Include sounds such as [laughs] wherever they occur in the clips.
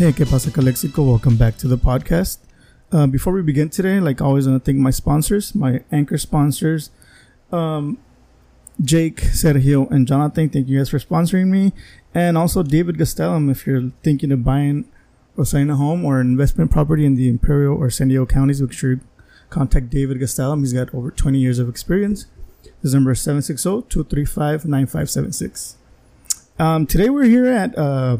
Hey, ¿qué pasa, Calexico? Welcome back to the podcast. Uh, before we begin today, like always, I want to thank my sponsors, my anchor sponsors, um, Jake, Sergio, and Jonathan. Thank you guys for sponsoring me. And also David Gastelum, if you're thinking of buying or selling a home or an investment property in the Imperial or San Diego counties, make sure contact David Gastelum. He's got over 20 years of experience. His number is 760-235-9576. Um, today we're here at uh,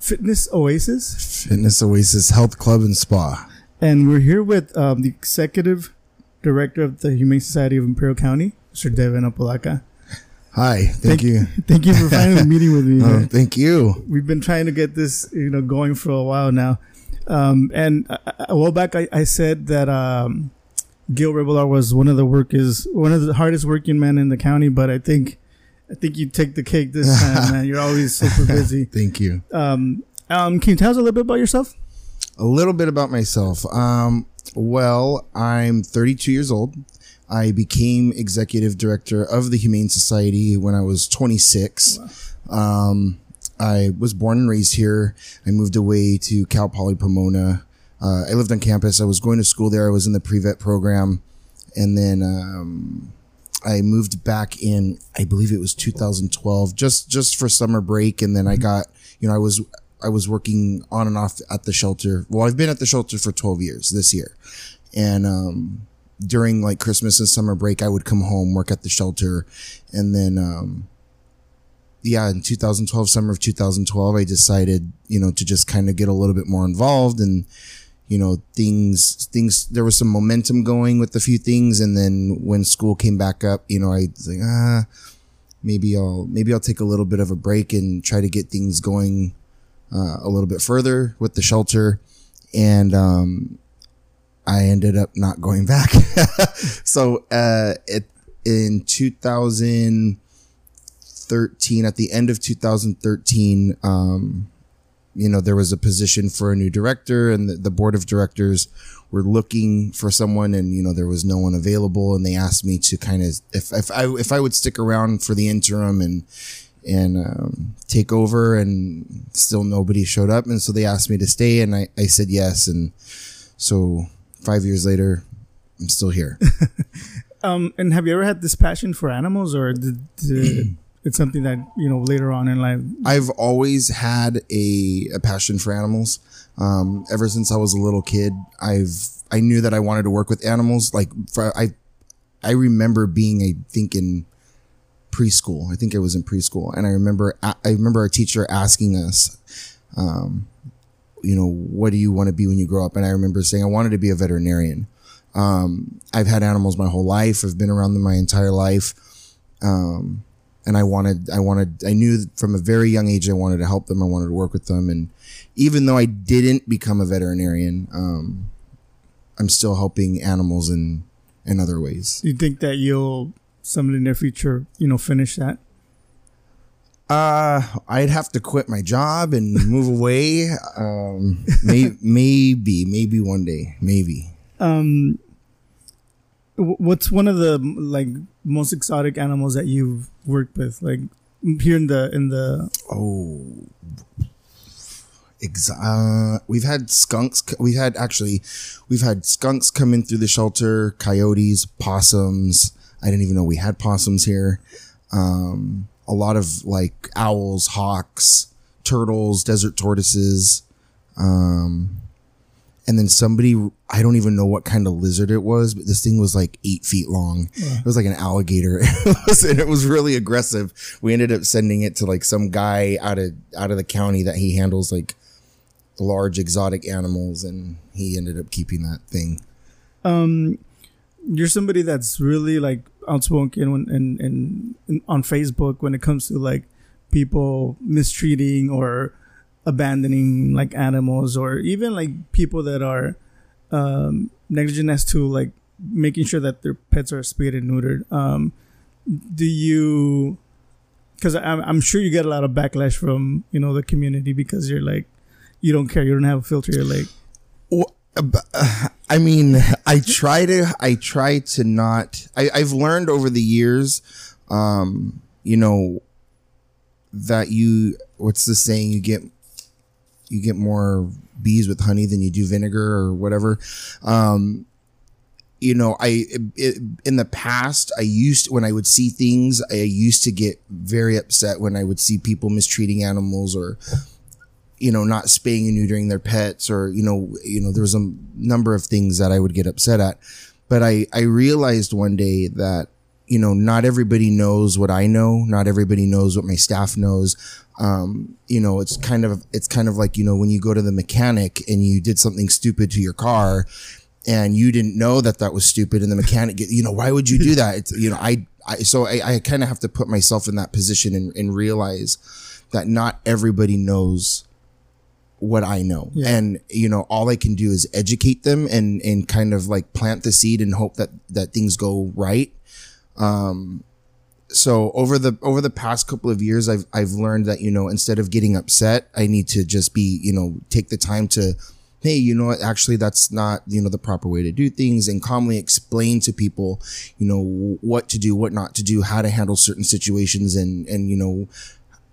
Fitness Oasis. Fitness Oasis Health Club and Spa. And we're here with um, the executive director of the Humane Society of Imperial County, Mr. Devon Apodaca. Hi, thank, thank, you. [laughs] Thank you for finally [laughs] meeting with me. Oh, thank you. We've been trying to get this, you know, going for a while now. Um, and a, while back, I, I said that um, Gil Revelar was one of the workers, one of the hardest working men in the county. But I think, I think you take the cake this time, man. You're always super [laughs] busy. thank you. Um, um, can you tell us a little bit about yourself? A little bit about myself. Um, well, I'm 32 years old. I became executive director of the Humane Society when I was 26. Wow. Um, I was born and raised here. I moved away to Cal Poly Pomona. Uh, I lived on campus. I was going to school there. I was in the pre-vet program. And then, um, I moved back in, I believe it was 2012, just, just for summer break. And then I mm-hmm. got, you know, I was, I was working on and off at the shelter. Well, I've been at the shelter for 12 years this year. And, um, during like Christmas and summer break, I would come home, work at the shelter. And then, um, yeah, in 2012, summer of 2012, I decided, you know, to just kind of get a little bit more involved and, you know, things, things, there was some momentum going with a few things. And then when school came back up, you know, I was like, ah, maybe I'll, maybe I'll take a little bit of a break and try to get things going, uh, a little bit further with the shelter. And, um, I ended up not going back. [laughs] so, uh, it, in 2013, at the end of 2013, um, you know, there was a position for a new director and the, the, board of directors were looking for someone and, you know, there was no one available. And they asked me to kind of, if, if I, if I would stick around for the interim and, and, um, take over and still nobody showed up. And so they asked me to stay and I, I said yes. And so five years later, I'm still here. [laughs] um, and have you ever had this passion for animals, or did, did [clears throat] it's something that you know later on in life? I've always had a, a passion for animals. Um, ever since I was a little kid, I've I knew that I wanted to work with animals. Like for, I, I remember being I think in preschool. I think I was in preschool, and I remember I remember our teacher asking us. Um, you know, what do you want to be when you grow up? And I remember saying I wanted to be a veterinarian. Um, I've had animals my whole life. I've been around them my entire life. Um, and I wanted, I wanted, I knew from a very young age I wanted to help them. I wanted to work with them. And even though I didn't become a veterinarian, um, I'm still helping animals in, in other ways. Do you think that you'll, some in the near future, you know, finish that? Uh, I'd have to quit my job and move away. [laughs] Um, may, maybe, maybe one day, maybe. Um, what's one of the like most exotic animals that you've worked with? Like here in the in the oh, ex- uh, we've had skunks. We've had actually, we've had skunks come in through the shelter, coyotes, possums. I didn't even know we had possums here. Um, a lot of like owls, hawks, turtles, desert tortoises. Um, and then somebody, I don't even know what kind of lizard it was, but this thing was like eight feet long. Yeah. It was like an alligator. [laughs] and it was really aggressive. We ended up sending it to like some guy out of, out of the county that he handles like large exotic animals. And he ended up keeping that thing. Um, you're somebody that's really like outspoken when, and, and, on Facebook when it comes to like people mistreating or abandoning like animals or even like people that are um, negligent as to like making sure that their pets are spayed and neutered. Um, do you? Because I'm, I'm sure you get a lot of backlash from you know the community because you're like you don't care, you don't have a filter, you're like. I mean, I try to, I try to not, I, I've learned over the years, um, you know, that you, what's the saying? You get, you get more bees with honey than you do vinegar or whatever. Um, you know, I it, in the past I used when I would see things, I used to get very upset when I would see people mistreating animals or you know not spaying and neutering their pets or you know you know there was a number of things that I would get upset at. But I I realized one day that you know not everybody knows what I know, not everybody knows what my staff knows. Um, you know, it's kind of it's kind of like you know when you go to the mechanic and you did something stupid to your car and you didn't know that that was stupid and the mechanic you know why would you do that it's, you know i, I so i, I kind of have to put myself in that position and, and realize that not everybody knows what i know Yeah. and you know all i can do is educate them and and kind of like plant the seed and hope that that things go right um so over the over the past couple of years i've i've learned that you know instead of getting upset i need to just be you know take the time to hey you know what actually that's not you know the proper way to do things and calmly explain to people you know what to do what not to do how to handle certain situations and and you know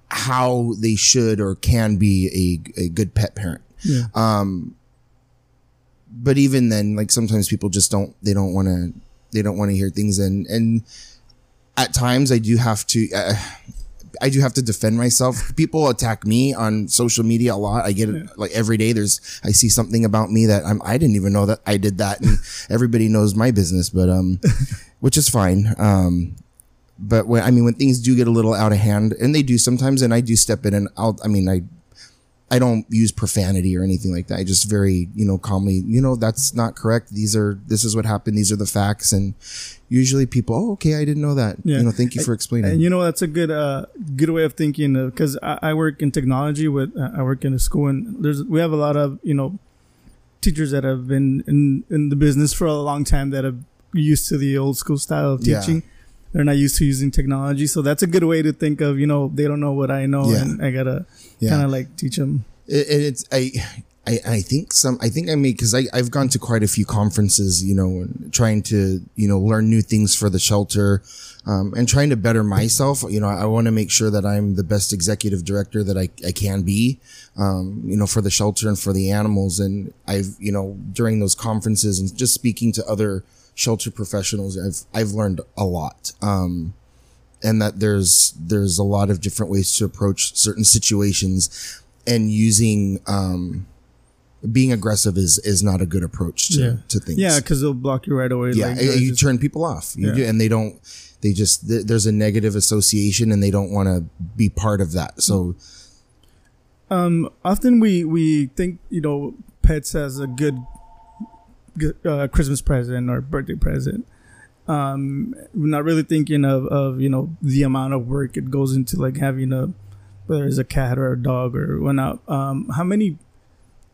how they should or can be a, a good pet parent Yeah. um but even then like sometimes people just don't they don't want to they don't want to hear things and and at times i do have to uh, I do have to defend myself. People attack me on social media a lot. I get it like every day. There's I see something about me that I'm I didn't even know that I did that, and [laughs] everybody knows my business. But um, which is fine. Um, but when I mean when things do get a little out of hand, and they do sometimes, and I do step in, and I'll I mean I I don't use profanity or anything like that. I just very, you know, calmly, you know, that's not correct. These are, this is what happened. These are the facts. And usually people, oh, okay, I didn't know that. Yeah. You know, thank you for explaining. And you know that's a good uh good way of thinking because I, I work in technology with uh, I work in a school and there's we have a lot of you know teachers that have been in in the business for a long time that are used to the old school style of Yeah. They're not used to using technology, so that's a good way to think of you know they don't know what I know Yeah. and I gotta Yeah. kind of like teach them. it, it- it's I, I I think some I think I made because I I've gone to quite a few conferences you know trying to you know learn new things for the shelter um, and trying to better myself you know I want to make sure that I'm the best executive director that I, I can be um, you know for the shelter and for the animals and I've you know during those conferences and just speaking to other shelter professionals I've I've learned a lot um, and that there's there's a lot of different ways to approach certain situations and using um being aggressive is is not a good approach to, Yeah. to things Yeah, because they'll block you right away. yeah like, you- just- turn people off you Yeah. do, and they don't they just th- there's a negative association and they don't want to be part of that so um, often we we think you know pets as a good uh, Christmas present or birthday present. Um, not really thinking of of you know the amount of work it goes into like having a whether it's a cat or a dog or whatnot. Um, how many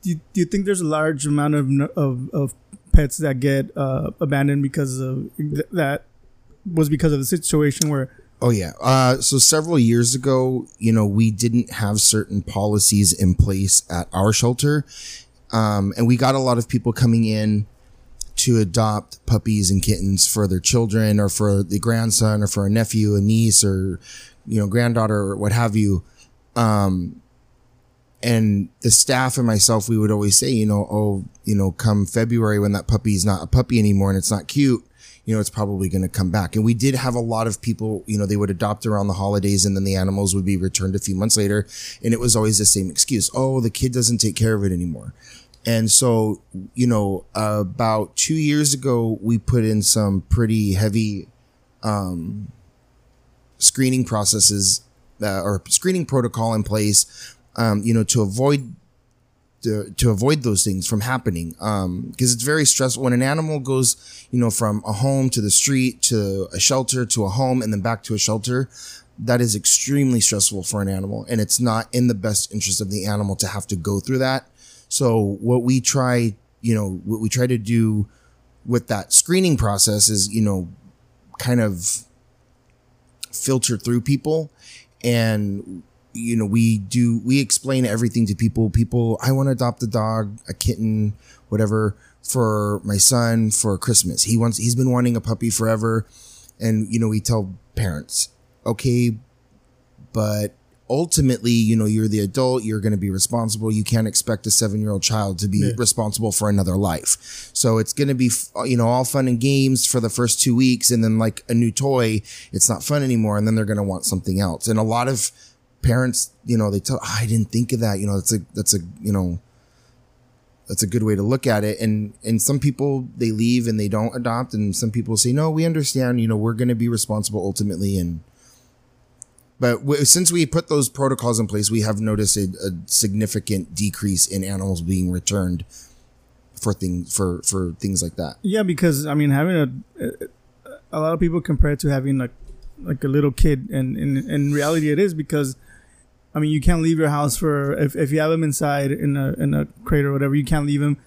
do you, do you think there's a large amount of of, of pets that get uh, abandoned because of th- that was because of the situation where Oh yeah. Uh, so several years ago, you know, we didn't have certain policies in place at our shelter, um, and we got a lot of people coming in to adopt puppies and kittens for their children, or for the grandson, or for a nephew, a niece, or you know, granddaughter, or what have you. Um, and the staff and myself, we would always say, you know, oh, you know, come February when that puppy is not a puppy anymore and it's not cute, you know, it's probably going to come back. And we did have a lot of people, you know, they would adopt around the holidays and then the animals would be returned a few months later. And it was always the same excuse. Oh, the kid doesn't take care of it anymore. And so, you know, about two years ago, we put in some pretty heavy, um, screening processes, uh, or screening protocol in place, um, you know, to avoid to, to avoid those things from happening. Um, because it's very stressful when an animal goes, you know, from a home to the street to a shelter to a home and then back to a shelter. That is extremely stressful for an animal and it's not in the best interest of the animal to have to go through that. So what we try, you know, what we try to do with that screening process is, you know, kind of filter through people. And you know we do we explain everything to people. People i want to adopt a dog a kitten whatever for my son for christmas. He wants he's been wanting a puppy forever. And you know we tell parents okay but ultimately, you know, you're the adult, you're going to be responsible. You can't expect a seven year old child to be Yeah. responsible for another life. So it's going to be, you know, all fun and games for the first two weeks. And then like a new toy, it's not fun anymore. And then they're going to want something else. And a lot of parents, you know, they tell, "Ah, I didn't think of that. You know, that's a, that's a, you know, that's a good way to look at it. And, and some people, they leave and they don't adopt. And some people say, no, we understand, you know, we're going to be responsible ultimately. And, but w- since we put those protocols in place, we have noticed a, a significant decrease in animals being returned for things for for things like that. Yeah, because I mean, having a a lot of people compare it to having like like a little kid, and in in reality, it is because I mean, you can't leave your house for if, if you have them inside in a in a crate or whatever, you can't leave them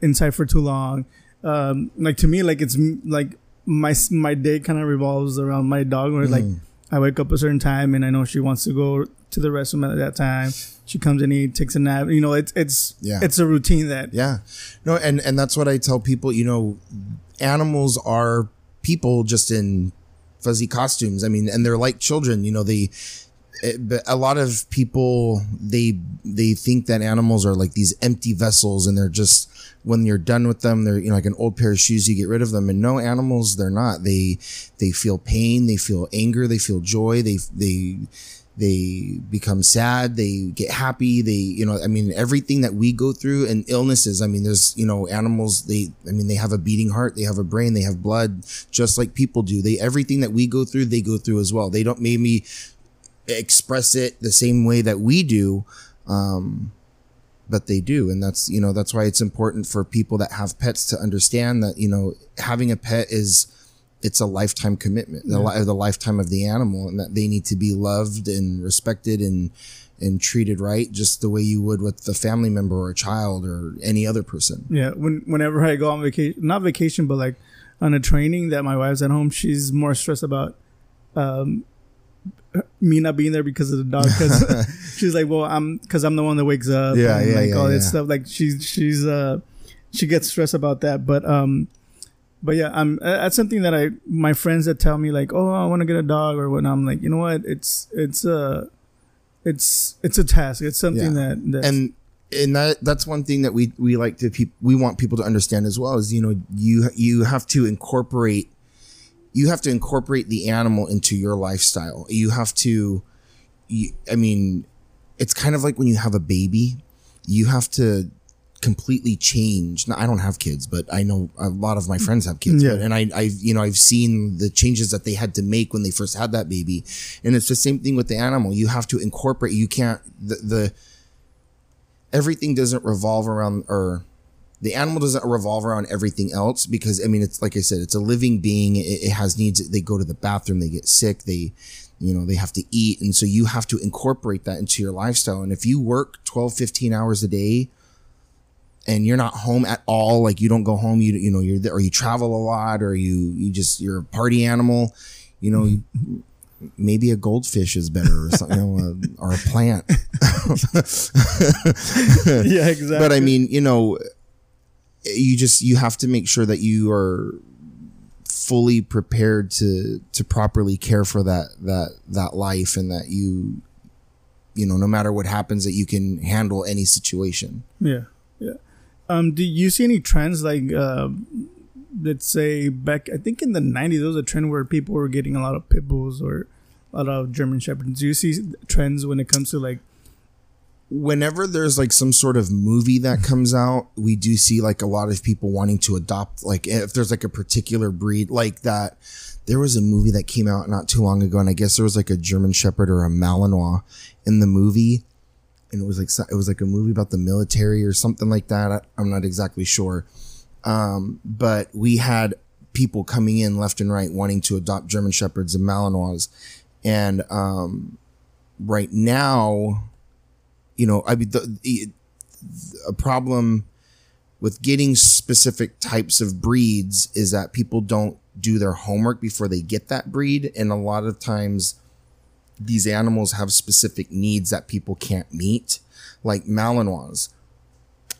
inside for too long. Um, like to me, like it's like my my day kind of revolves around my dog, where like I wake up a certain time and I know she wants to go to the restroom at that time. She comes in, eat, takes a nap. You know, it's it's Yeah. it's a routine that Yeah, no, and and that's what I tell people. You know, animals are people just in fuzzy costumes. I mean, and they're like children. You know, they. It, but a lot of people they they think that animals are like these empty vessels and they're just when you're done with them they're you know like an old pair of shoes you get rid of them. And no animals they're not. They they feel pain they feel anger they feel joy they they they become sad they get happy they you know i mean everything that we go through and illnesses i mean there's you know animals they i mean they have a beating heart they have a brain they have blood just like people do. They everything that we go through they go through as well. They don't maybe express it the same way that we do um but they do. And that's you know that's why it's important for people that have pets to understand that you know having a pet is it's a lifetime commitment the, the lifetime of the animal and that they need to be loved and respected and and treated right just the way you would with a family member or a child or any other person. Yeah, when whenever I go on vacation, not vacation, but like on a training that my wife's at home, she's more stressed about um, me not being there because of the dog. Because [laughs] [laughs] she's like, well, I'm because I'm the one that wakes up. Yeah, and yeah, like yeah, all that stuff. Like she's she's uh she gets stressed about that. But um, but yeah, I'm that's something that I my friends that tell me like, oh, I want to get a dog or whatnot. I'm like, you know what? It's it's uh it's it's a task. It's something Yeah. that that and and that that's one thing that we we like to peop we want people to understand as well is you know you you have to incorporate you have to incorporate the animal into your lifestyle. You have to you, i mean it's kind of like when you have a baby you have to completely change. Now, i don't have kids but i know a lot of my mm. friends have kids Yeah. but, and i I've, you know i've seen the changes that they had to make when they first had that baby. And it's the same thing with the animal. You have to incorporate you can't the, the everything doesn't revolve around or the animal doesn't revolve around everything else because I mean it's like I said it's a living being. It, it has needs. They go to the bathroom they get sick they you know they have to eat. And so you have to incorporate that into your lifestyle. And if you work 12 15 hours a day and you're not home at all like you don't go home you you know you're there or you travel a lot or you you just you're a party animal you know maybe a goldfish is better or something you know, uh, or a plant. [laughs] [laughs] Yeah exactly. but I mean, you know, you just you have to make sure that you are fully prepared to to properly care for that that that life and that you you know no matter what happens that you can handle any situation Yeah, yeah. Um, do you see any trends like, uh, let's say back? I think in the '90s, there was a trend where people were getting a lot of pit bulls or a lot of German shepherds. Do you see trends when it comes to like? Whenever there's like some sort of movie that comes out, we do see like a lot of people wanting to adopt like if there's like a particular breed like that. There was a movie that came out not too long ago, and I guess there was like a German Shepherd or a Malinois in the movie, and it was like it was like a movie about the military or something like that. I, I'm not exactly sure, um, but we had people coming in left and right wanting to adopt German Shepherds and Malinois, and um, right now you know, I mean, the, the, a problem with getting specific types of breeds is that people don't do their homework before they get that breed. And a lot of times these animals have specific needs that people can't meet, like Malinois.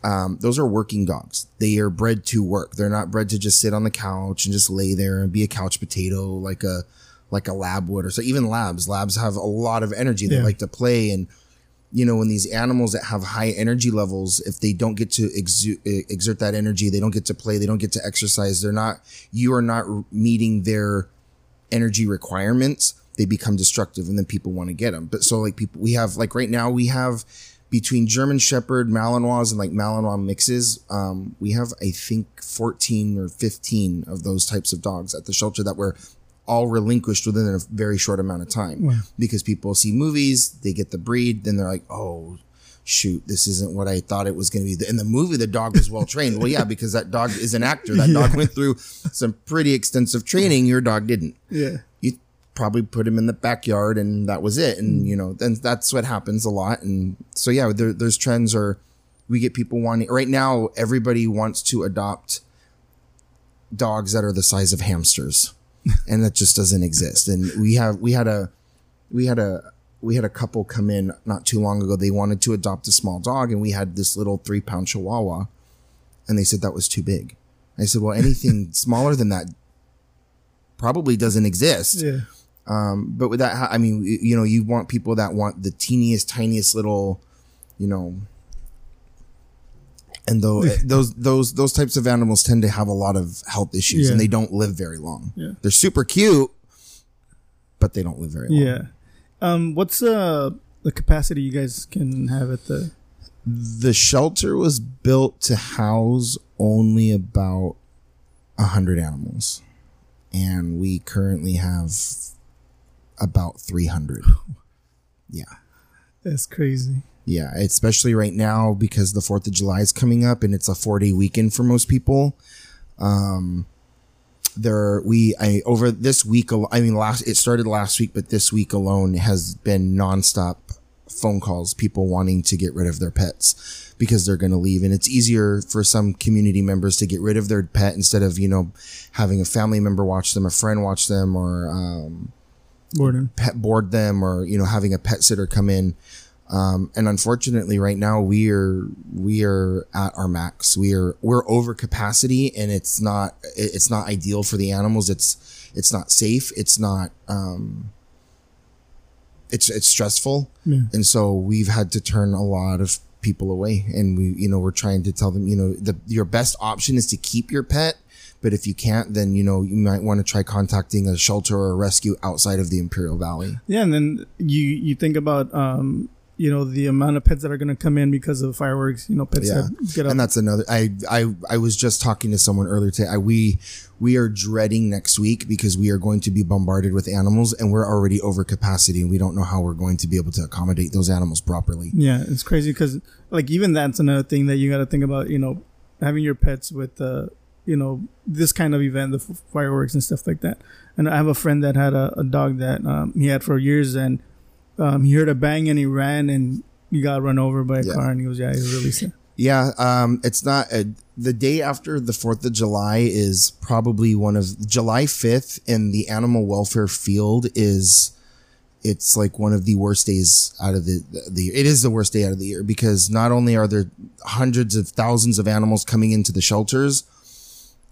Um, those are working dogs. They are bred to work. They're not bred to just sit on the couch and just lay there and be a couch potato like a like a lab would or so even labs labs have a lot of energy they Yeah. like to play and you know when these animals that have high energy levels if they don't get to exu- exert that energy they don't get to play they don't get to exercise they're not you are not meeting their energy requirements they become destructive and then people want to get them but so like people we have like right now we have between german shepherd malinois and like malinois mixes um, we have i think 14 or 15 of those types of dogs at the shelter that were all relinquished within a very short amount of time. Because people see movies they get the breed then they're like oh shoot this isn't what i thought it was going to be in the movie the dog was well trained. Well yeah because that dog is an actor. That dog went through some pretty extensive training. Your dog didn't. Yeah. you probably put him in the backyard and that was it. And you know then that's what happens a lot. And so yeah there, there's trends are, we get people wanting right now everybody wants to adopt dogs that are the size of hamsters and that just doesn't exist. And we have we had a we had a we had a couple come in not too long ago. They wanted to adopt a small dog and we had this little three pound chihuahua and they said that was too big. I said well anything [laughs] smaller than that probably doesn't exist. Yeah. um, but with that, I mean, you know, you want people that want the teeniest, tiniest little, you know, and though [laughs] those those those types of animals tend to have a lot of health issues and they don't live very long. Yeah. They're super cute, but they don't live very long. Yeah. Um, what's uh the capacity you guys can have at the? The shelter was built to house only about a hundred animals, and we currently have about three hundred. [laughs] Yeah. That's crazy. Yeah, especially right now because the 4th of July is coming up and it's a 4-day weekend for most people. Um there we I over this week I mean last it started last week but this week alone has been nonstop phone calls people wanting to get rid of their pets because they're going to leave. And it's easier for some community members to get rid of their pet instead of you know having a family member watch them a friend watch them or um pet board them or you know having a pet sitter come in um, and unfortunately right now we are we are at our max. We are we're over capacity and it's not it's not ideal for the animals. It's it's not safe. It's not um it's it's stressful. Yeah. and so we've had to turn a lot of people away and we you know we're trying to tell them you know the your best option is to keep your pet but if you can't then you know you might want to try contacting a shelter or a rescue outside of the imperial valley. Yeah, and then you you think about um you know the amount of pets that are going to come in because of fireworks. You know, pets yeah that get up. and that's another i i i was just talking to someone earlier today I, we we are dreading next week because we are going to be bombarded with animals and we're already over capacity and we don't know how we're going to be able to accommodate those animals properly Yeah, it's crazy because like even that's another thing that you got to think about. You know, having your pets with uh, you know this kind of event, the f- fireworks and stuff like that. And I have a friend that had a, a dog that um, he had for years, and um, he heard a bang and he ran and he got run over by a Yeah. car, and he was yeah, he was really sad. Yeah, um, it's not a, the day after the Fourth of July is probably one of July fifth in the animal welfare field is it's like one of the worst days out of the the it is the worst day out of the year because not only are there hundreds of thousands of animals coming into the shelters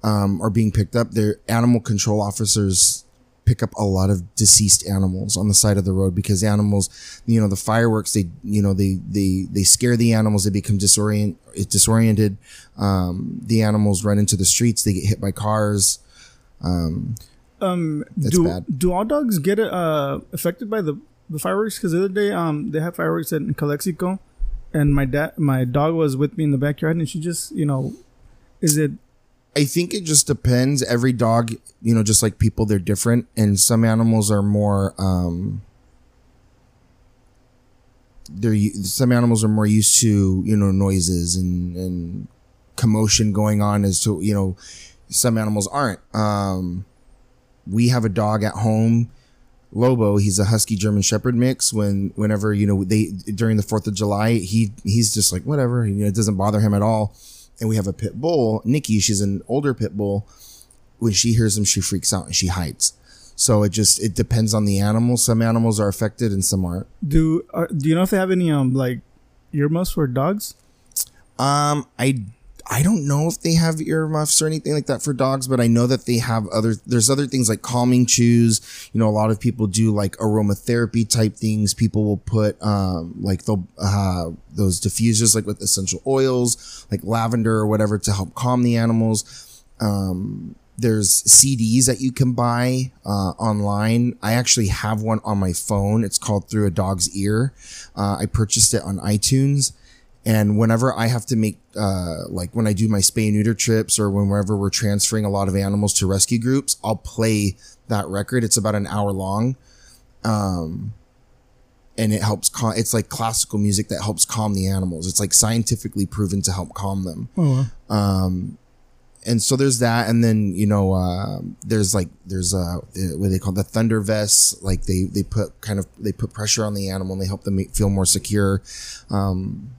um, are being picked up, their animal control officers pick up a lot of deceased animals on the side of the road because animals, you know, the fireworks, they, you know, they, they, they scare the animals. They become disorient, disoriented. Um, the animals run into the streets. They get hit by cars. Um, That's do bad. do all dogs get uh affected by the the fireworks? Because the other day, um, they had fireworks in Calexico, and my dad, my dog was with me in the backyard, and she just, you know, is it I think it just depends. Every dog, you know, just like people, they're different, and some animals are more. Um, they're some animals are more used to you know noises and and commotion going on as to you know some animals aren't. Um, we have a dog at home. Lobo, he's a husky German Shepherd mix. When whenever you know they during the Fourth of July, he he's just like whatever. You know, it doesn't bother him at all. And we have a pit bull, Nikki. She's an older pit bull. When she hears him, she freaks out and she hides. So it just it depends on the animal. Some animals are affected and some aren't. do are, do you know if they have any um like earmuffs for dogs? Um, I I don't know if they have earmuffs or anything like that for dogs, but I know that they have other, there's other things like calming chews. You know, a lot of people do like aromatherapy type things. People will put, um, like they'll, uh, those diffusers like with essential oils, like lavender or whatever to help calm the animals. Um, there's CDs that you can buy uh, online. I actually have one on my phone. It's called Through a Dog's Ear. Uh, I purchased it on iTunes. And whenever I have to make, uh, like when I do my spay and neuter trips or whenever we're transferring a lot of animals to rescue groups, I'll play that record. It's about an hour long. Um, and it helps calm, it's like classical music that helps calm the animals. It's like scientifically proven to help calm them. Oh, wow. Um, and so there's that, and then you know, uh, there's like there's uh, what they call the thunder vests. Like they they put kind of they put pressure on the animal and they help them make, feel more secure. Um,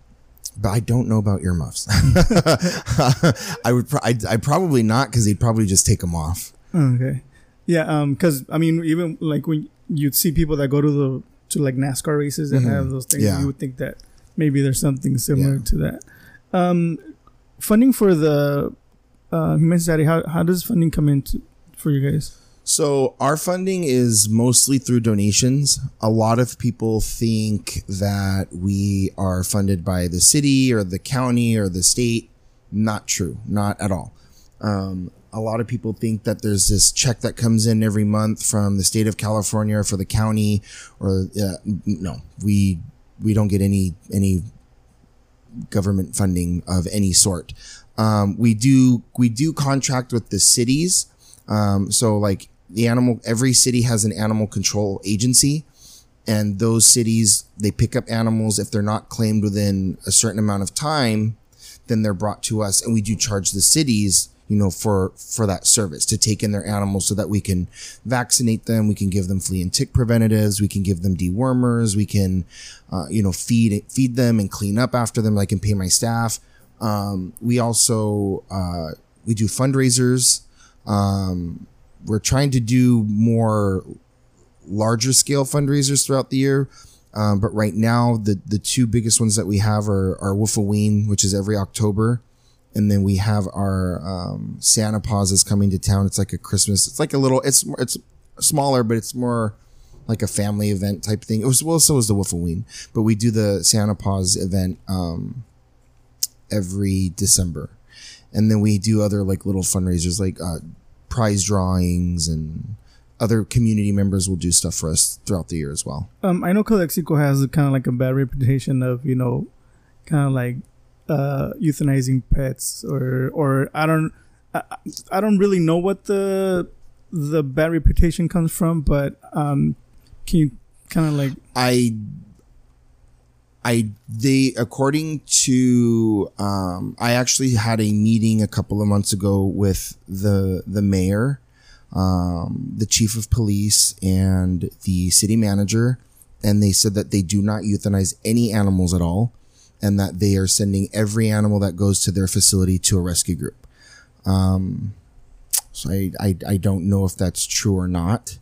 but I don't know about earmuffs. [laughs] I would pro- I I probably not because they'd probably just take them off. Okay. Yeah, um, cause I mean, even like when you'd see people that go to the, to like NASCAR races and Mhm. have those things, Yeah. you would think that maybe there's something similar Yeah. to that. Um, funding for the, uh, Humane how, how does funding come into, for you guys? So our funding is mostly through donations. A lot of people think that we are funded by the city or the county or the state. Not true. Not at all. Um, a lot of people think that there's this check that comes in every month from the state of California or for the county or uh, no, we we don't get any any government funding of any sort. Um, we do we do contract with the cities. Um, so like the animal, every city has an animal control agency and those cities, they pick up animals. If they're not claimed within a certain amount of time, then they're brought to us and we do charge the cities, you know, for, for that service to take in their animals so that we can vaccinate them. We can give them flea and tick preventatives. We can give them dewormers. We can, uh, you know, feed, feed them and clean up after them. I can pay my staff. Um, we also, uh, we do fundraisers. Um, we're trying to do more larger scale fundraisers throughout the year. Um, but right now, the, the two biggest ones that we have are, are Woofaween, which is every October. And then we have our, um, Santa Paws is coming to town. It's like a Christmas. It's like a little, it's, it's smaller, but it's more like a family event type thing. It was, well, so was the Woofaween, but we do the Santa Paws event, um, every December. And then we do other like little fundraisers like, uh, prize drawings and other community members will do stuff for us throughout the year as well. Um, I know Calexico has kind of like a bad reputation of, you know, kind of like, uh, euthanizing pets or, or I don't, I, I don't really know what the, the bad reputation comes from, but, um, can you kind of like, I I they according to um I actually had a meeting a couple of months ago with the the mayor, um the chief of police and the city manager and they said that they do not euthanize any animals at all and that they are sending every animal that goes to their facility to a rescue group. Um so I I, I don't know if that's true or not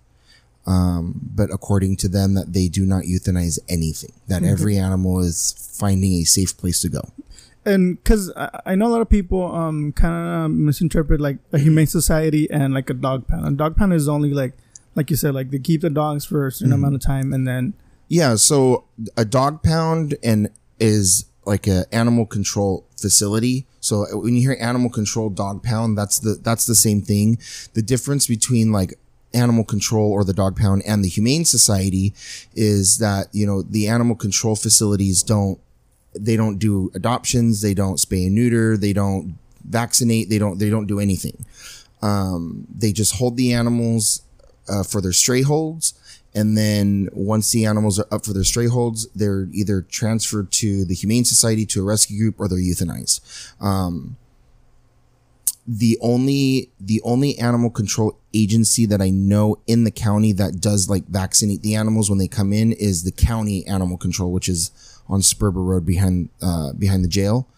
um, but according to them that they do not euthanize anything that every animal is finding a safe place to go. And because I, I know a lot of people um kind of misinterpret like a humane society and like a dog pound. A dog pound is only like like you said like they keep the dogs for a certain amount of time and then yeah so a dog pound and is like a animal control facility. So when you hear animal control dog pound that's the that's the same thing. The difference between like animal control or the dog pound and the humane society is that you know the animal control facilities don't they don't do adoptions they don't spay and neuter they don't vaccinate they don't they don't do anything. Um, they just hold the animals uh, for their stray holds and then once the animals are up for their stray holds they're either transferred to the humane society to a rescue group or they're euthanized. Um, the only the only animal control agency that I know in the county that does like vaccinate the animals when they come in is the county animal control, which is on Sperber Road behind uh, behind the jail.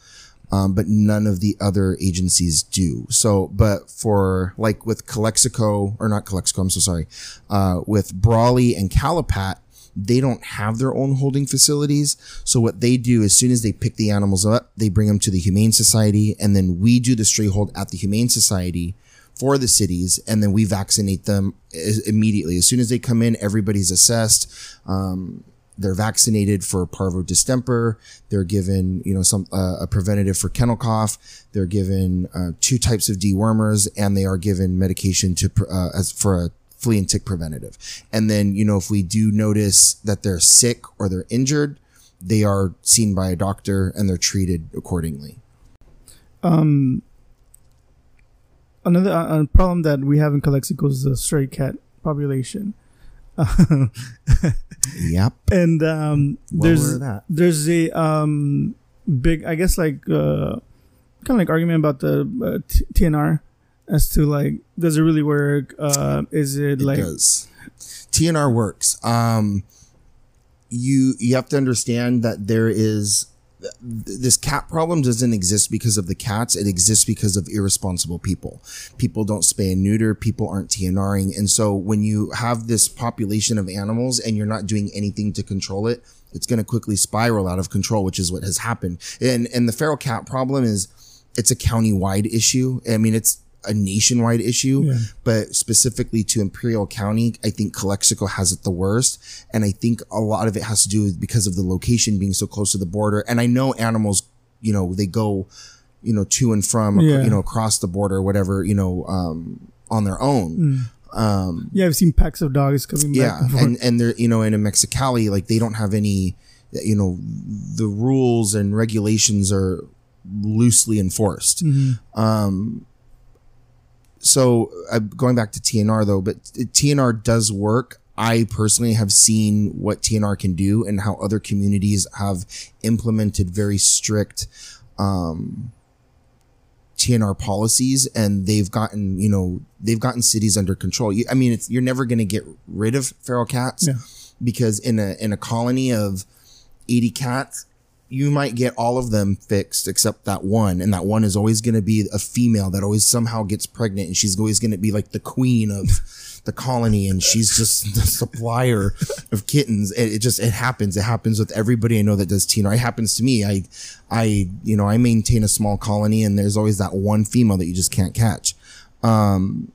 Um, but none of the other agencies do. So, but for like with Calexico or not Calexico, I'm so sorry, uh, with Brawley and Calipat, they don't have their own holding facilities. So what they do as soon as they pick the animals up, they bring them to the Humane Society and then we do the stray hold at the Humane Society for the cities and then we vaccinate them immediately. As soon as they come in, everybody's assessed. Um, they're vaccinated for parvo distemper. They're given, you know, some uh, a preventative for kennel cough. They're given uh, two types of dewormers, and they are given medication to uh, as for a flea and tick preventative. And then, you know, if we do notice that they're sick or they're injured, they are seen by a doctor and they're treated accordingly. Um, another uh, problem that we have in Calexico is the stray cat population. [laughs] yep. And um, there's there's a um, big, I guess, like uh, kind of like argument about the uh, TNR as to like, does it really work? Uh, is it, it like does. TNR works. Um, you you have to understand that there is this cat problem doesn't exist because of the cats. It exists because of irresponsible people. People don't spay and neuter. People aren't TNRing. And so when you have this population of animals and you're not doing anything to control it, it's going to quickly spiral out of control, which is what has happened. And, and the feral cat problem is it's a county wide issue. I mean, it's, a nationwide issue, yeah. but specifically to Imperial County, I think Calexico has it the worst. And I think a lot of it has to do with because of the location being so close to the border. And I know animals, you know, they go, you know, to and from, yeah. you know, across the border, whatever, you know, um, on their own. Mm. Um, yeah, I've seen packs of dogs coming yeah, back. Yeah. And, and they're, you know, in a Mexicali, like they don't have any, you know, the rules and regulations are loosely enforced. Mm-hmm. Um, so uh, going back to TNR though, but TNR does work. I personally have seen what TNR can do and how other communities have implemented very strict, um, TNR policies and they've gotten, you know, they've gotten cities under control. I mean, it's, you're never going to get rid of feral cats yeah. because in a, in a colony of 80 cats, you might get all of them fixed except that one. And that one is always going to be a female that always somehow gets pregnant and she's always going to be like the queen of the colony and she's just the supplier of kittens. It, it, just, it happens. It happens with everybody I know that does TNR. It happens to me. I, I, you know, I maintain a small colony and there's always that one female that you just can't catch. Um,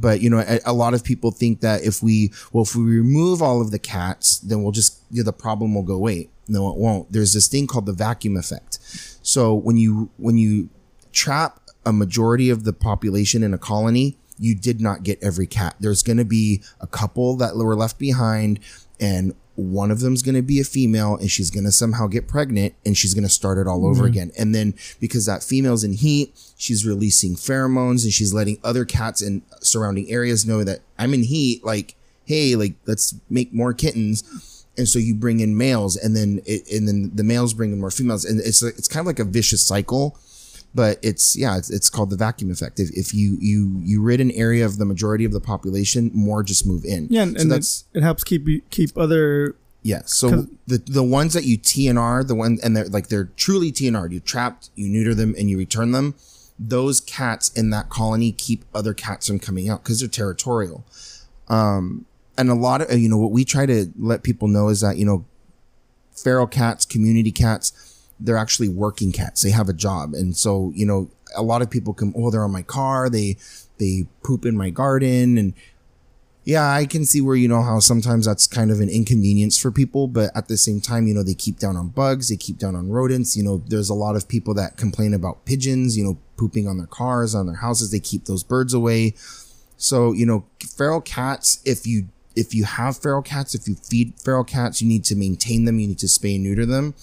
but you know, a, a, lot of people think that if we, well, if we remove all of the cats, then we'll just, you know, the problem will go away. No, it won't. There's this thing called the vacuum effect. So when you, when you trap a majority of the population in a colony, you did not get every cat. There's going to be a couple that were left behind and one of them's going to be a female and she's going to somehow get pregnant and she's going to start it all over mm-hmm. again. And then because that female's in heat, she's releasing pheromones and she's letting other cats in surrounding areas know that I'm in heat. Like, Hey, like let's make more kittens and so you bring in males and then it, and then the males bring in more females and it's it's kind of like a vicious cycle but it's yeah it's, it's called the vacuum effect. If, if you you you rid an area of the majority of the population more just move in. Yeah and, so and that's it helps keep keep other yeah so the the ones that you tnr the one and they're like they're truly tnr you trapped you neuter them and you return them. Those cats in that colony keep other cats from coming out because they're territorial. Um and a lot of you know what we try to let people know is that you know feral cats community cats they're actually working cats. They have a job. And so you know a lot of people come oh they're on my car. They they poop in my garden. And yeah i can see where you know how sometimes that's kind of an inconvenience for people. But at the same time you know they keep down on bugs. They keep down on rodents. You know there's a lot of people that complain about pigeons you know pooping on their cars on their houses. They keep those birds away. So you know feral cats if you if you have feral cats, if you feed feral cats, you need to maintain them. You need to spay and neuter them.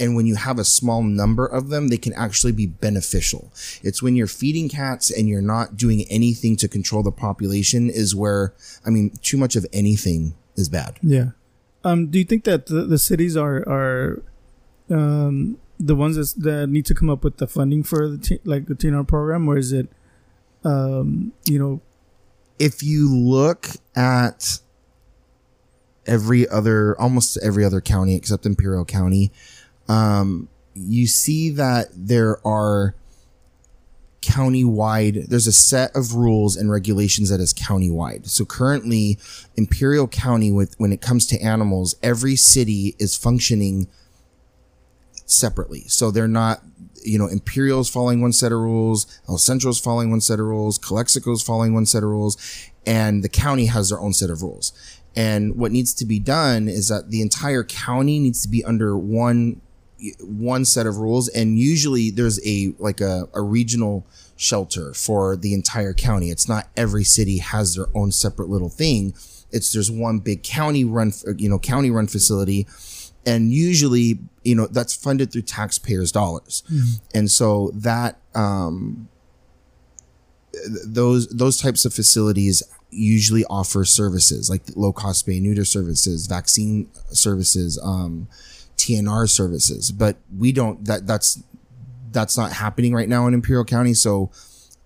And when you have a small number of them, they can actually be beneficial. It's when you're feeding cats and you're not doing anything to control the population is where, I mean, too much of anything is bad. Yeah. Um, do you think that the, the cities are, are, um, the ones that, that need to come up with the funding for the t- like the TNR program, or is it, um, you know, if you look at every other, almost every other county except Imperial County, um, you see that there are county-wide there's a set of rules and regulations that is county-wide. So currently imperial county with when it comes to animals every city is functioning separately. So they're not you know imperial's following one set of rules el centro's following one set of rules calexico's following one set of rules and the county has their own set of rules. And what needs to be done is that the entire county needs to be under one one set of rules and usually there's a like a, a regional shelter for the entire county. It's not every city has their own separate little thing. It's there's one big county run you know county run facility and usually you know that's funded through taxpayers dollars. And so that um those those types of facilities usually offer services like low cost spay neuter services vaccine services um TNR services, but we don't that that's that's not happening right now in Imperial County. So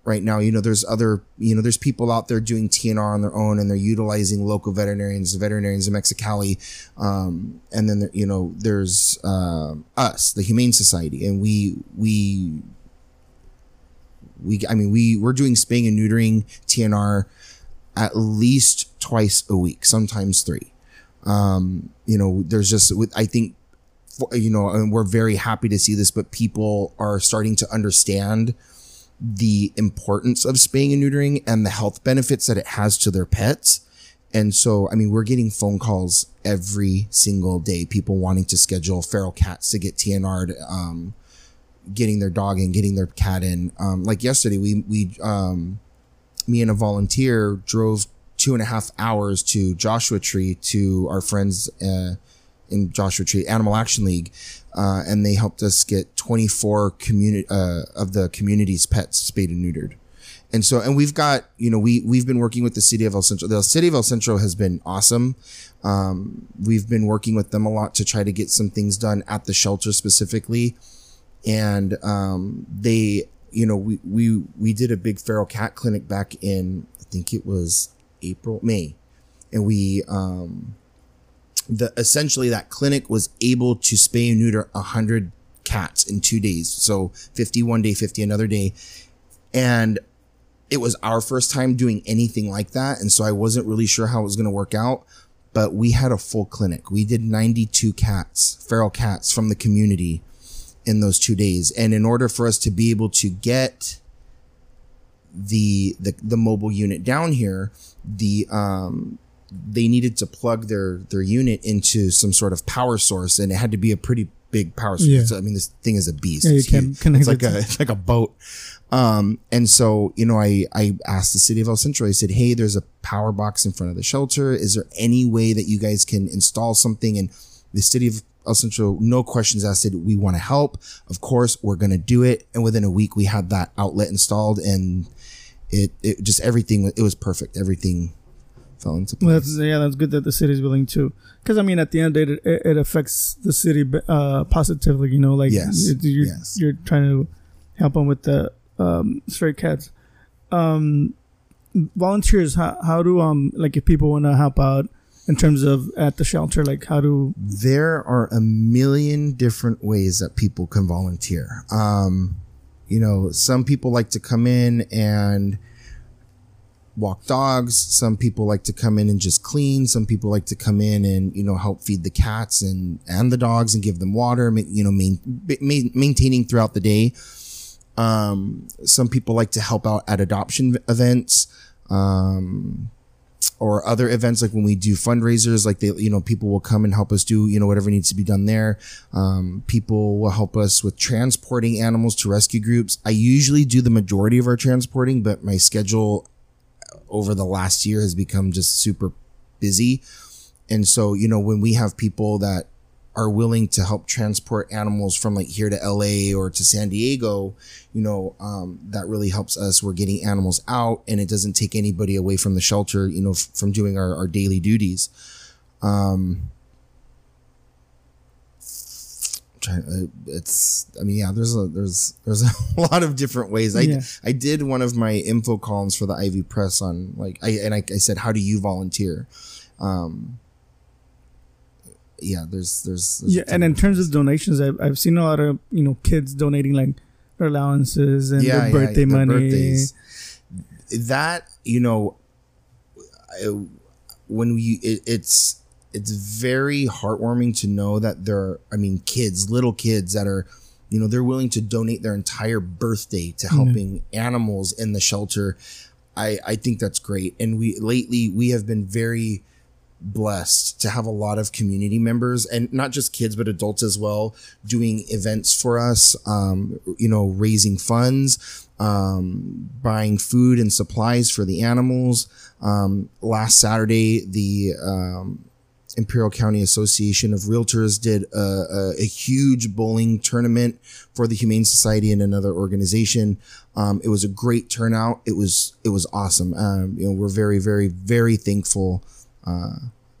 right now, you know, there's other, you know, there's people out there doing TNR on their own and they're utilizing local veterinarians, veterinarians in Mexicali. Um, and then, you know, there's, uh, us, the Humane Society, and we, we, we, I mean, we, we're doing spaying and neutering TNR at least twice a week, sometimes three. Um, you know, there's just, I think you know, and we're very happy to see this, but people are starting to understand the importance of spaying and neutering and the health benefits that it has to their pets. And so, I mean, we're getting phone calls every single day, people wanting to schedule feral cats to get TNR'd, um, getting their dog in, getting their cat in. Um, like yesterday, we, we, um, me and a volunteer drove two and a half hours to Joshua Tree to our friends, uh, in Joshua Tree Animal Action League, uh, and they helped us get 24 community uh, of the community's pets spayed and neutered. And so, and we've got, you know, we, we've been working with the city of El Centro. The city of El Centro has been awesome. Um, we've been working with them a lot to try to get some things done at the shelter specifically. And, um, they, you know, we, we, we did a big feral cat clinic back in, I think it was April, May. And we, um, the essentially that clinic was able to spay and neuter 100 cats in two days. So 50 one day 50 another day. And it was our first time doing anything like that. And so i wasn't really sure how it was going to work out but we had a full clinic. We did 92 cats feral cats from the community in those two days. And in order for us to be able to get the the, the mobile unit down here the um they needed to plug their their unit into some sort of power source, and it had to be a pretty big power source. Yeah. So, I mean, this thing is a beast. Yeah, you it's, can huge. it's like it a it's [laughs] like a boat. Um, and so you know, I I asked the city of El Centro. I said, "Hey, there's a power box in front of the shelter. Is there any way that you guys can install something?" And the city of El Centro, no questions asked, said, "We want to help. Of course, we're gonna do it." And within a week, we had that outlet installed, and it it just everything it was perfect. Everything fell into place. Well, that's yeah, that's good that the city's willing to, because I mean, at the end of the day, it, it affects the city uh, positively. You know, like Yes, it- you're, yes. you're trying to help them with the um, stray cats. Um, volunteers, how how do um like if people want to help out in terms of at the shelter, like how do there are a million different ways that people can volunteer. Um, you know, some people like to come in and walk dogs. Some people like to come in and just clean. Some people like to come in and, you know, help feed the cats and, and the dogs and give them water, you know, main, ma- maintaining throughout the day. Um, some people like to help out at adoption events. Um, or other events like when we do fundraisers like they you know people will come and help us do you know whatever needs to be done there um, people will help us with transporting animals to rescue groups i usually do the majority of our transporting but my schedule over the last year has become just super busy and so you know when we have people that are willing to help transport animals from like here to LA or to San Diego, you know, um, that really helps us. We're getting animals out and it doesn't take anybody away from the shelter, you know, f- from doing our, our daily duties. Um, trying, uh, it's, I mean, yeah, there's a, there's, there's [laughs] a lot of different ways. I, Yeah. I did one of my info columns for the IV Press on like, I, and I, I said, how do you volunteer? Um, yeah, there's, there's, there's yeah, and in terms of donations, I've I've seen a lot of you know kids donating like their allowances and Yeah, their yeah, birthday their money. birthdays. That you know, I- when we it, it's it's very heartwarming to know that there are I mean kids, little kids that are you know they're willing to donate their entire birthday to helping animals in the shelter. I I think that's great, and we lately we have been very blessed to have a lot of community members and not just kids but adults as well doing events for us um, you know raising funds um, buying food and supplies for the animals. Um, last saturday the um, imperial county association of realtors did a, a, a huge bowling tournament for the humane society and another organization um, it was a great turnout it was it was awesome um, you know we're very very very thankful uh,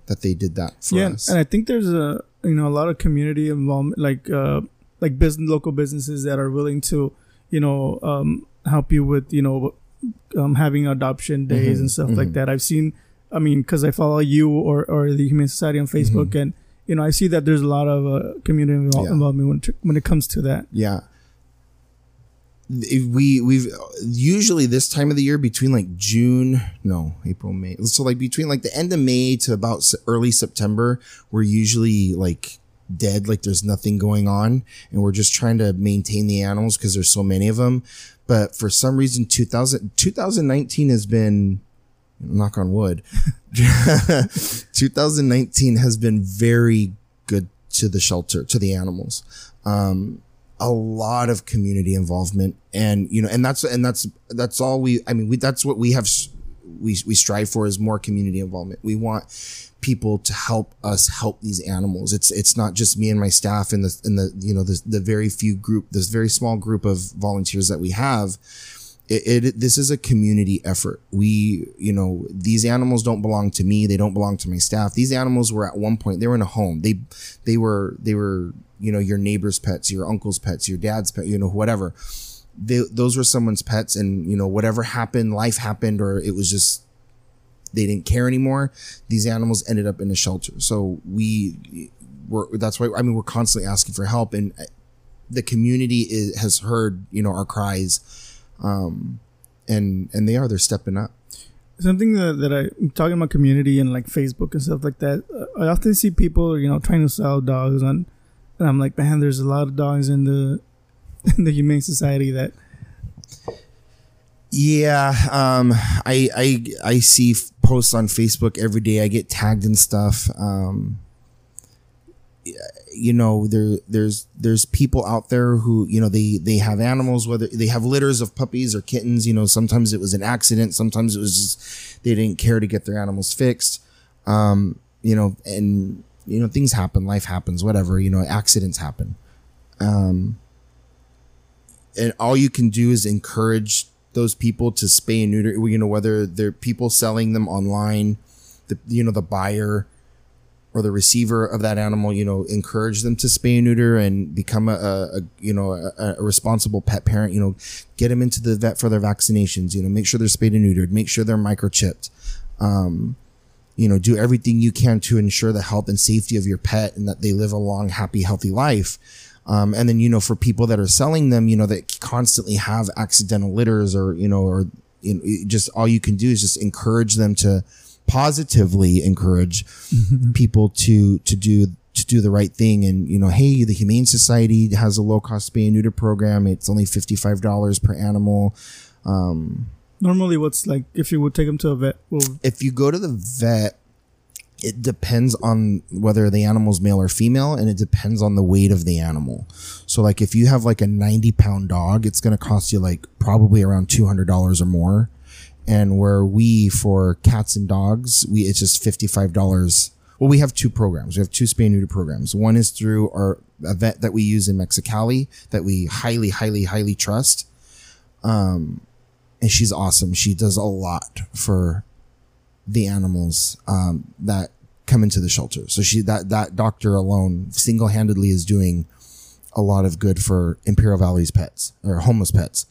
that they did that for yeah, us. and I think there's a you know a lot of community involvement, like uh, like business local businesses that are willing to you know um, help you with you know um, having adoption days Mhm, and stuff like that. I've seen, I mean, because I follow you or or the Humane Society on Facebook, and you know I see that there's a lot of uh, community invol- Mm-hmm. Yeah. involvement when, it- when it comes to that. yeah. We we've usually this time of the year between like June, no April, May. So like between like the end of May to about early September, we're usually like dead, like there's nothing going on, and we're just trying to maintain the animals because there's so many of them. But for some reason, 2000, 2019 has been knock on wood [laughs] 2019 has been very good to the shelter to the animals. Um a lot of community involvement and you know and that's and that's that's all we i mean we that's what we have we we strive for is more community involvement. We want people to help us help these animals. It's it's not just me and my staff and the in the you know the, the very few group this very small group of volunteers that we have it, it this is a community effort. We you know these animals don't belong to me. They don't belong to my staff. These animals were at one point they were in a home. They they were they were you know your neighbor's pets your uncle's pets your dad's pet you know whatever. They, those were someone's pets and you know whatever happened life happened or it was just they didn't care anymore. These animals ended up in a shelter. So we were that's why i mean we're constantly asking for help and uh, the community is, has heard you know our cries um and and they are they're stepping up something that, that I am talking about community and like Facebook and stuff like that. Uh, I often see people, you know, trying to sell dogs on, and I'm like, man, there's a lot of dogs in the [laughs] in the humane society that Yeah, um, I I I see posts on Facebook every day. I get tagged and stuff. Um, you know, there there's there's people out there who you know they they have animals, whether they have litters of puppies or kittens. You know, sometimes it was an accident, sometimes it was just they didn't care to get their animals fixed. Um, you know, and you know things happen, life happens, whatever. You know, accidents happen. Um, and all you can do is encourage those people to spay and neuter. You know, whether they're people selling them online, the you know the buyer or the receiver of that animal. You know, encourage them to spay and neuter and become a, a, you know a, a responsible pet parent. You know, get them into the vet for their vaccinations. You know, make sure they're spayed and neutered. Make sure they're microchipped. Um, you know, do everything you can to ensure the health and safety of your pet and that they live a long, happy, healthy life. Um, and then, you know, for people that are selling them, you know, that constantly have accidental litters or, you know, or you know, just all you can do is just encourage them to positively encourage [laughs] people to, to do, to do the right thing. And, you know, hey, the Humane Society has a low cost spay and neuter program. It's only $55 per animal. Um, normally what's like if you would take them to a vet. Well, if you go to the vet, it depends on whether the animal's male or female, and it depends on the weight of the animal. So, like, if you have like a 90 pound dog, it's going to cost you like probably around $200 or more. And where we, for cats and dogs, we, it's just $55. Well, we have two programs. We have two spay and neuter programs. One is through our a vet that we use in Mexicali that we highly, highly, highly trust. Um, and she's awesome. She does a lot for the animals um, that come into the shelter. So she that that doctor alone single handedly is doing a lot of good for Imperial Valley's pets or homeless pets.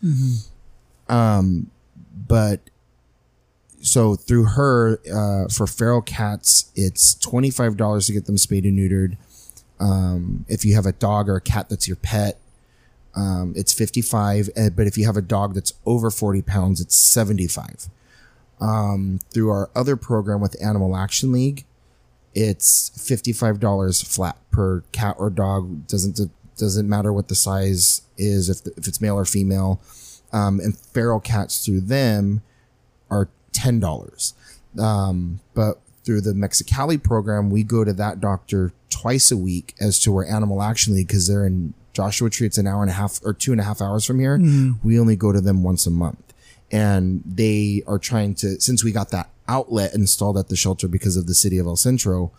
Um, but so through her uh, for feral cats, it's twenty five dollars to get them spayed and neutered. Um, if you have a dog or a cat that's your pet, um, it's 55 uh, but if you have a dog that's over 40 pounds it's 75 um, through our other program with animal action league it's $55 flat per cat or dog. Doesn't doesn't matter what the size is if, if it's male or female. Um, and feral cats through them are $10 um, but through the mexicali program we go to that doctor twice a week as to our animal action league because they're in joshua tree. It's an hour and a half or two and a half hours from here. We only go to them once a month. And they are trying to since we got that outlet installed at the shelter because of the city of el centro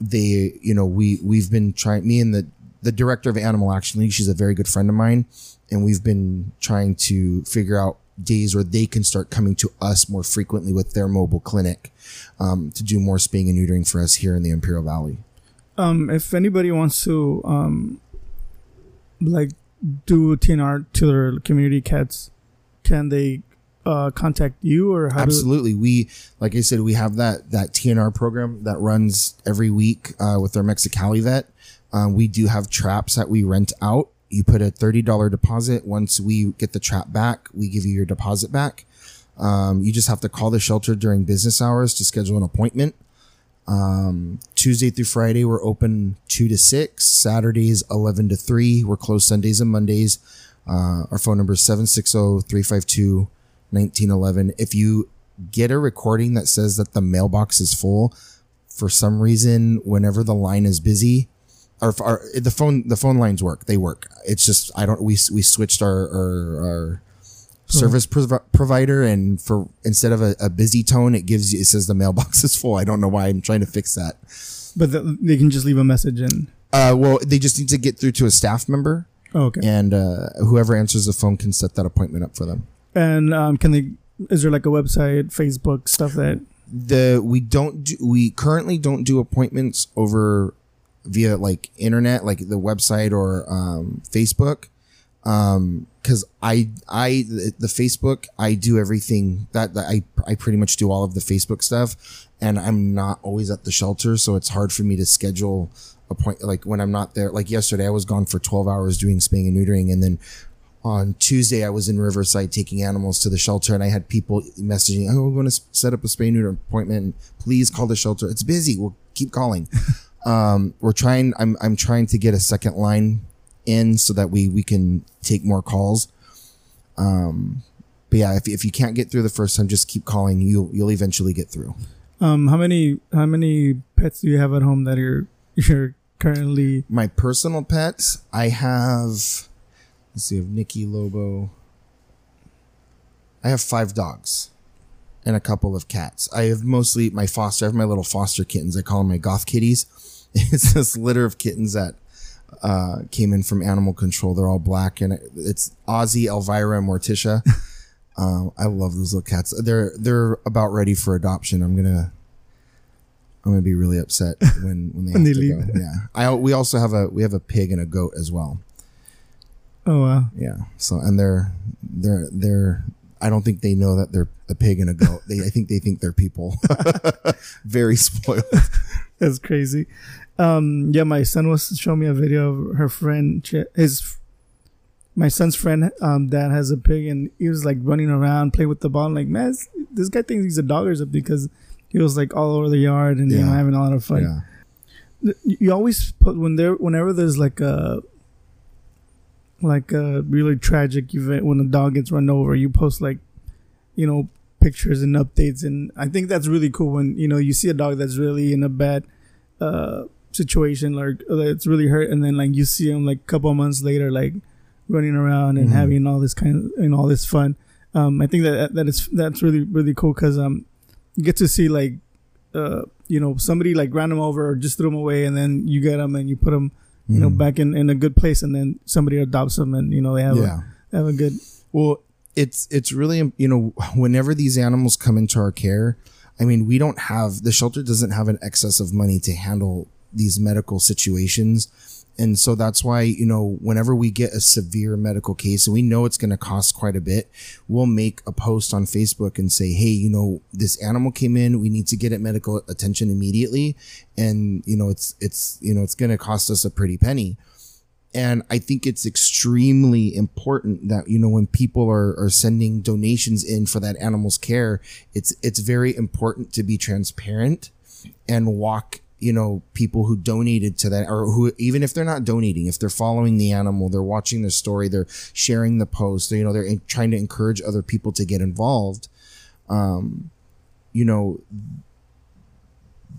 they you know we we've been trying me and the the director of animal action league she's a very good friend of mine and we've been trying to figure out days where they can start coming to us more frequently with their mobile clinic um, to do more spaying and neutering for us here in the imperial valley Um, if anybody wants to, um, like, do TNR to their community cats, can they uh, contact you or how? Absolutely. We, like I said, we have that, that TNR program that runs every week, uh, with our Mexicali vet. Um, we do have traps that we rent out. You put a $30 deposit. Once we get the trap back, we give you your deposit back. Um, you just have to call the shelter during business hours to schedule an appointment. Um, Tuesday through Friday, we're open two to six. Saturdays, 11 to three. We're closed Sundays and Mondays. Uh, our phone number is 760-352 1911. If you get a recording that says that the mailbox is full, for some reason, whenever the line is busy, or, or the phone the phone lines work, they work. It's just I don't we we switched our our, our service prov- provider and for instead of a, a busy tone, it gives you it says the mailbox [laughs] is full. I don't know why I'm trying to fix that. But the, they can just leave a message and. Uh, well, they just need to get through to a staff member, Oh, okay. and uh, whoever answers the phone can set that appointment up for them. And um, can they? Is there like a website, Facebook stuff that? the we don't do we currently don't do appointments over via like internet like the website or um facebook um because i i the, the facebook i do everything that, that i i pretty much do all of the facebook stuff and i'm not always at the shelter so it's hard for me to schedule a point like when i'm not there like yesterday i was gone for 12 hours doing spaying and neutering and then on Tuesday, I was in Riverside taking animals to the shelter, and I had people messaging, "Oh, we want to set up a spay neuter appointment. Please call the shelter. It's busy. We'll keep calling." Um, we're trying. I'm I'm trying to get a second line in so that we we can take more calls. Um, but yeah, if if you can't get through the first time, just keep calling. You'll you'll eventually get through. Um, how many how many pets do you have at home that you're you're currently? My personal pets, I have. Let's see, I have Nikki Lobo. I have five dogs and a couple of cats. I have mostly my foster. I have my little foster kittens. I call them my goth kitties. [laughs] It's this litter of kittens that uh, came in from animal control. They're all black, and it's Ozzy, Elvira, and Morticia. [laughs] um, I love those little cats. They're they're about ready for adoption. I'm gonna I'm gonna be really upset [laughs] when when they When have they to leave. go. Yeah. I we also have a we have a pig and a goat as well. Oh wow. Yeah. So and they're they're they're I don't think they know that they're a pig and a goat. They I think they think they're people. Very spoiled. That's crazy. Um, yeah, my son was showing me a video of her friend, his, my son's friend, um, dad has a pig and he was like running around, playing with the ball. I'm like, man, this, guy thinks he's a dog or something because he was like all over the yard and you know having a lot of fun. Yeah. You you always put when there, whenever there's like a, like a really tragic event when a dog gets run over, you post like, you know, pictures and updates, and I think that's really cool when you know you see a dog that's really in a bad uh situation, like uh, it's really hurt, and then like you see him like a couple of months later, like running around and Mhm. having all this kind of and all this fun. Um, I think that that is that's really really cool because um, you get to see like uh you know somebody like ran them over or just threw them away, and then you get them and you put them you know Mhm. back in in a good place, and then somebody adopts them, and you know they have yeah. a, have a good Well, it's it's really you know [laughs] whenever these animals come into our care, I mean we don't have the shelter doesn't have an excess of money to handle these medical situations. And so that's why, you know, whenever we get a severe medical case and we know it's going to cost quite a bit, we'll make a post on Facebook and say, Hey, you know, this animal came in. We need to get it medical attention immediately. And, you know, it's, it's, you know, it's going to cost us a pretty penny and I think it's extremely important that you know when people are, are sending donations in for that animal's care, it's it's very important to be transparent and walk you know people who donated to that or who even if they're not donating if they're following the animal they're watching the story they're sharing the post you know they're in, trying to encourage other people to get involved um you know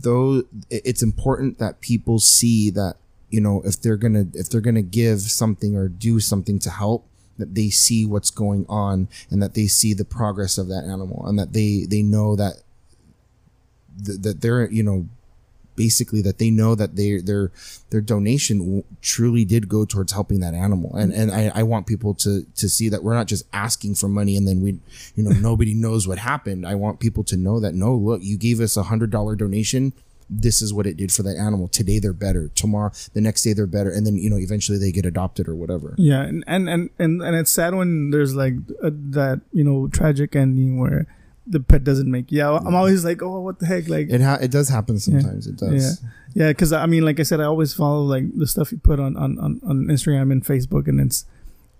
though it's important that people see that you know if they're gonna if they're gonna give something or do something to help that they see what's going on and that they see the progress of that animal and that they they know that that they're you know basically that they know that they their their donation truly did go towards helping that animal. And and I, I want people to to see that we're not just asking for money and then we you know [laughs] nobody knows what happened. I want people to know that no look you gave us a hundred dollar donation. This is what it did for that animal. Today they're better. Tomorrow the next day they're better. And then you know eventually they get adopted or whatever. Yeah. And and and and, and it's sad when there's like a, that you know tragic ending where the pet doesn't make. Yeah, I'm always like, oh, what the heck? Like it ha- it does happen sometimes. Yeah. It does. Yeah, yeah. Because I mean, like I said, I always follow like the stuff you put on on on, on Instagram and Facebook, and it's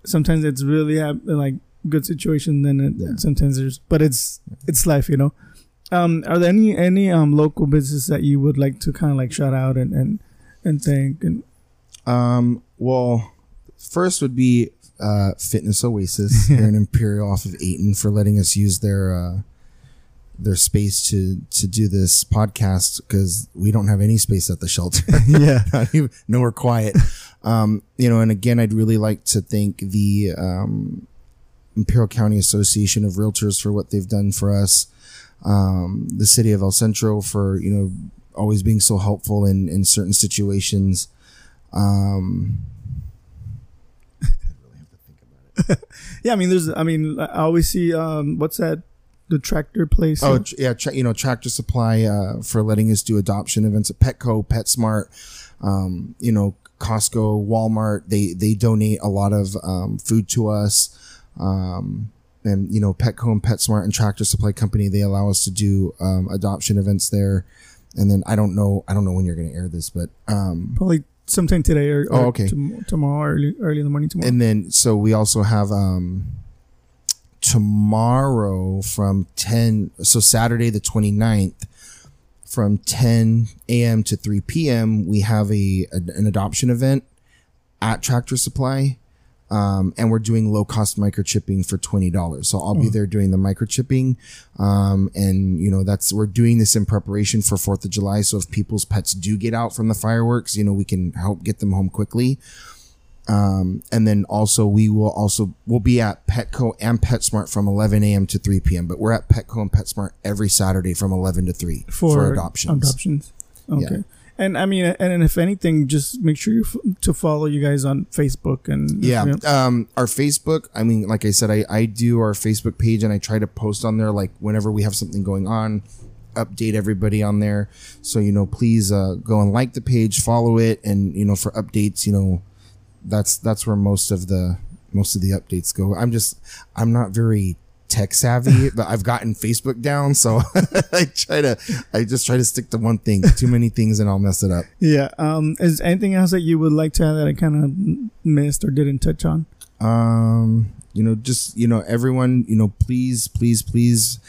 sometimes it's really have, like good situation. Then it, yeah. sometimes there's, but it's it's life, you know. Um, are there any any um local business that you would like to kind of like shout out and and and thank and um well first would be uh, Fitness Oasis [laughs] here in Imperial off of Aten for letting us use their uh, their space to to do this podcast because we don't have any space at the shelter. [laughs] [laughs] yeah, nowhere quiet. Um, you know, and again, I'd really like to thank the um, Imperial County Association of Realtors for what they've done for us. Um, the city of El Centro for you know always being so helpful in in certain situations. Um, [laughs] yeah, I mean, there's, I mean, I always see, um, what's that the tractor place. Oh yeah, tra- you know Tractor Supply uh, for letting us do adoption events at Petco, PetSmart, um, you know Costco, Walmart. They they donate a lot of um, food to us. Um, and you know Petco and PetSmart and Tractor Supply Company they allow us to do um, adoption events there. And then I don't know I don't know when you're going to air this, but um, probably sometime today or, or oh, okay. tomorrow early early in the morning tomorrow. And then so we also have um tomorrow from 10 so saturday the 29th from 10 a.m to 3 p.m we have a, an adoption event at tractor supply um, and we're doing low cost microchipping for $20 so i'll be hmm. there doing the microchipping um, and you know that's we're doing this in preparation for fourth of july. So if people's pets do get out from the fireworks you know we can help get them home quickly um, and then also we will also we'll be at Petco and PetSmart from 11 a.m. to 3 p.m. But we're at Petco and PetSmart every Saturday from 11 to 3 for, for adoptions. Adoptions. Okay. Yeah. And I mean, and if anything, just make sure you f- to follow you guys on Facebook and yeah, you know. um, our Facebook. I mean, like I said, I I do our Facebook page and I try to post on there like whenever we have something going on, update everybody on there. So you know, please uh, go and like the page, follow it, and you know for updates, you know that's that's where most of the most of the updates go. I'm just I'm not very tech savvy, [laughs] but I've gotten Facebook down, so [laughs] I try to I just try to stick to one thing. Too many things and I'll mess it up. Yeah. Um is anything else that you would like to add that I kind of missed or didn't touch on? Um you know just you know everyone, you know please please please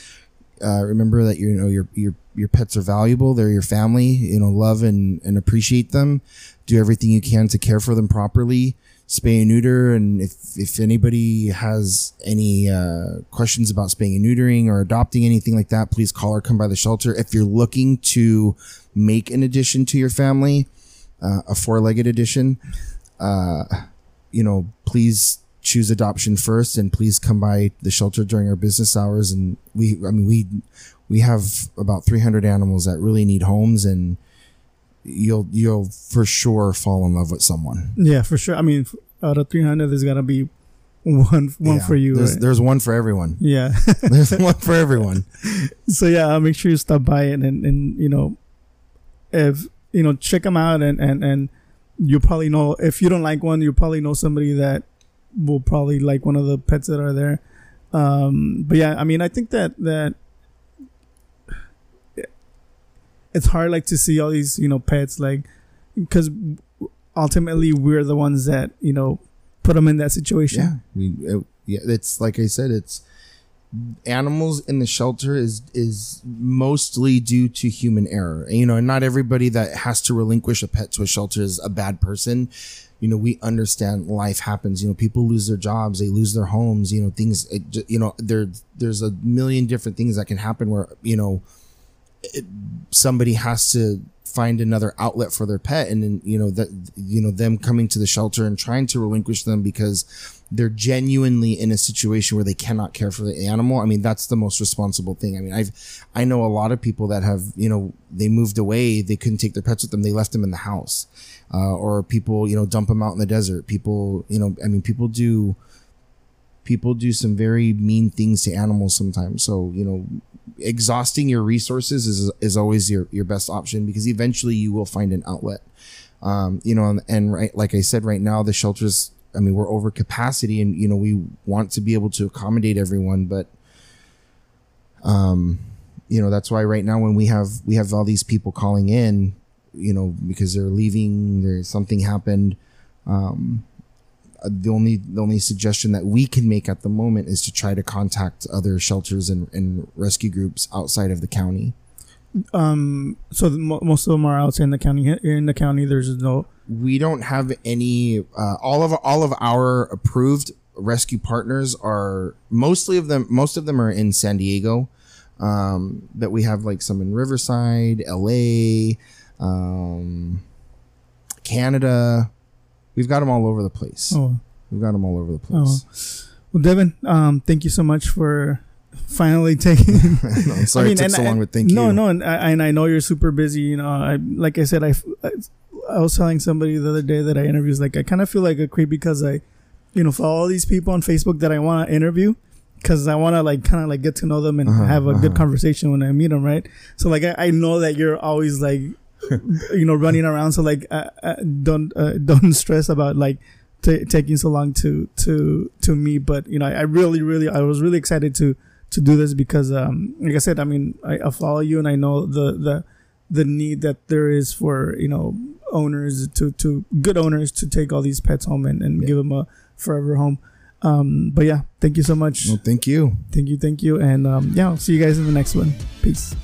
uh, remember that you know your your your pets are valuable. They're your family. You know, love and and appreciate them. Do everything you can to care for them properly. Spay and neuter, and if if anybody has any uh, questions about spaying and neutering or adopting anything like that, please call or come by the shelter. If you're looking to make an addition to your family, uh, a four-legged addition, uh, you know, please choose adoption first and please come by the shelter during our business hours and we i mean we we have about 300 animals that really need homes and you'll you'll for sure fall in love with someone. Yeah for sure. I mean out of 300 there's gotta be one one yeah, for you there's, right? there's one for everyone. Yeah. [laughs] There's one for everyone. [laughs] So yeah make sure you stop by and and, and you know if you know check them out and and and you probably know if you don't like one you probably know somebody that will probably like one of the pets that are there. Um, but yeah, I mean, I think that that it's hard like to see all these you know pets like because ultimately we're the ones that you know put them in that situation. Yeah, we uh, yeah. It's like I said. It's animals in the shelter is is mostly due to human error. And, you know, not everybody that has to relinquish a pet to a shelter is a bad person. You know, we understand life happens. You know, people lose their jobs, they lose their homes. You know, things. It, you know, there there's a million different things that can happen where you know it, somebody has to find another outlet for their pet and then you know that you know them coming to the shelter and trying to relinquish them because they're genuinely in a situation where they cannot care for the animal. I mean that's the most responsible thing. I mean i've i know a lot of people that have you know they moved away they couldn't take their pets with them they left them in the house uh, or people you know dump them out in the desert. People you know i mean people do people do some very mean things to animals sometimes. So you know exhausting your resources is is always your your best option because eventually you will find an outlet. Um, you know, and, and right, like I said, right now the shelters. I mean, we're over capacity, and you know we want to be able to accommodate everyone, but um, you know that's why right now when we have we have all these people calling in, you know, because they're leaving, there's something happened. Um, the only the only suggestion that we can make at the moment is to try to contact other shelters and, and rescue groups outside of the county. Um, so the, most of them are outside in the county. In the county, there's no. We don't have any. Uh, all of all of our approved rescue partners are mostly of them. Most of them are in San Diego. Um, but we have like some in Riverside, L.A., um, Canada We've got them all over the place. Oh. We've got them all over the place. Oh. Well, Devon, um, thank you so much for finally [laughs] taking. [laughs] no, I'm sorry I mean, it took so long, but thank no, you. No, no, and I, and I know you're super busy. You know, I like I said, I, I, I was telling somebody the other day that I interviewed. Like, I kind of feel like a creep because I, you know, follow all these people on Facebook that I want to interview because I want to like kind of like get to know them and uh-huh, have a uh-huh. good conversation when I meet them, right? So like I, I know that you're always like you know, running around. So like, uh, uh, don't uh, [laughs] don't stress about like t- taking so long to to to me. But you know, I, I, really, really, I was really excited to to do this because, um, like I said, I mean, I, I follow you and I know the the the need that there is for you know owners to to good owners to take all these pets home and, and yeah. give them a forever home. Um, but yeah, thank you so much. Well, thank you. Thank you, thank you, and um, yeah, I'll see you guys in the next one. Peace.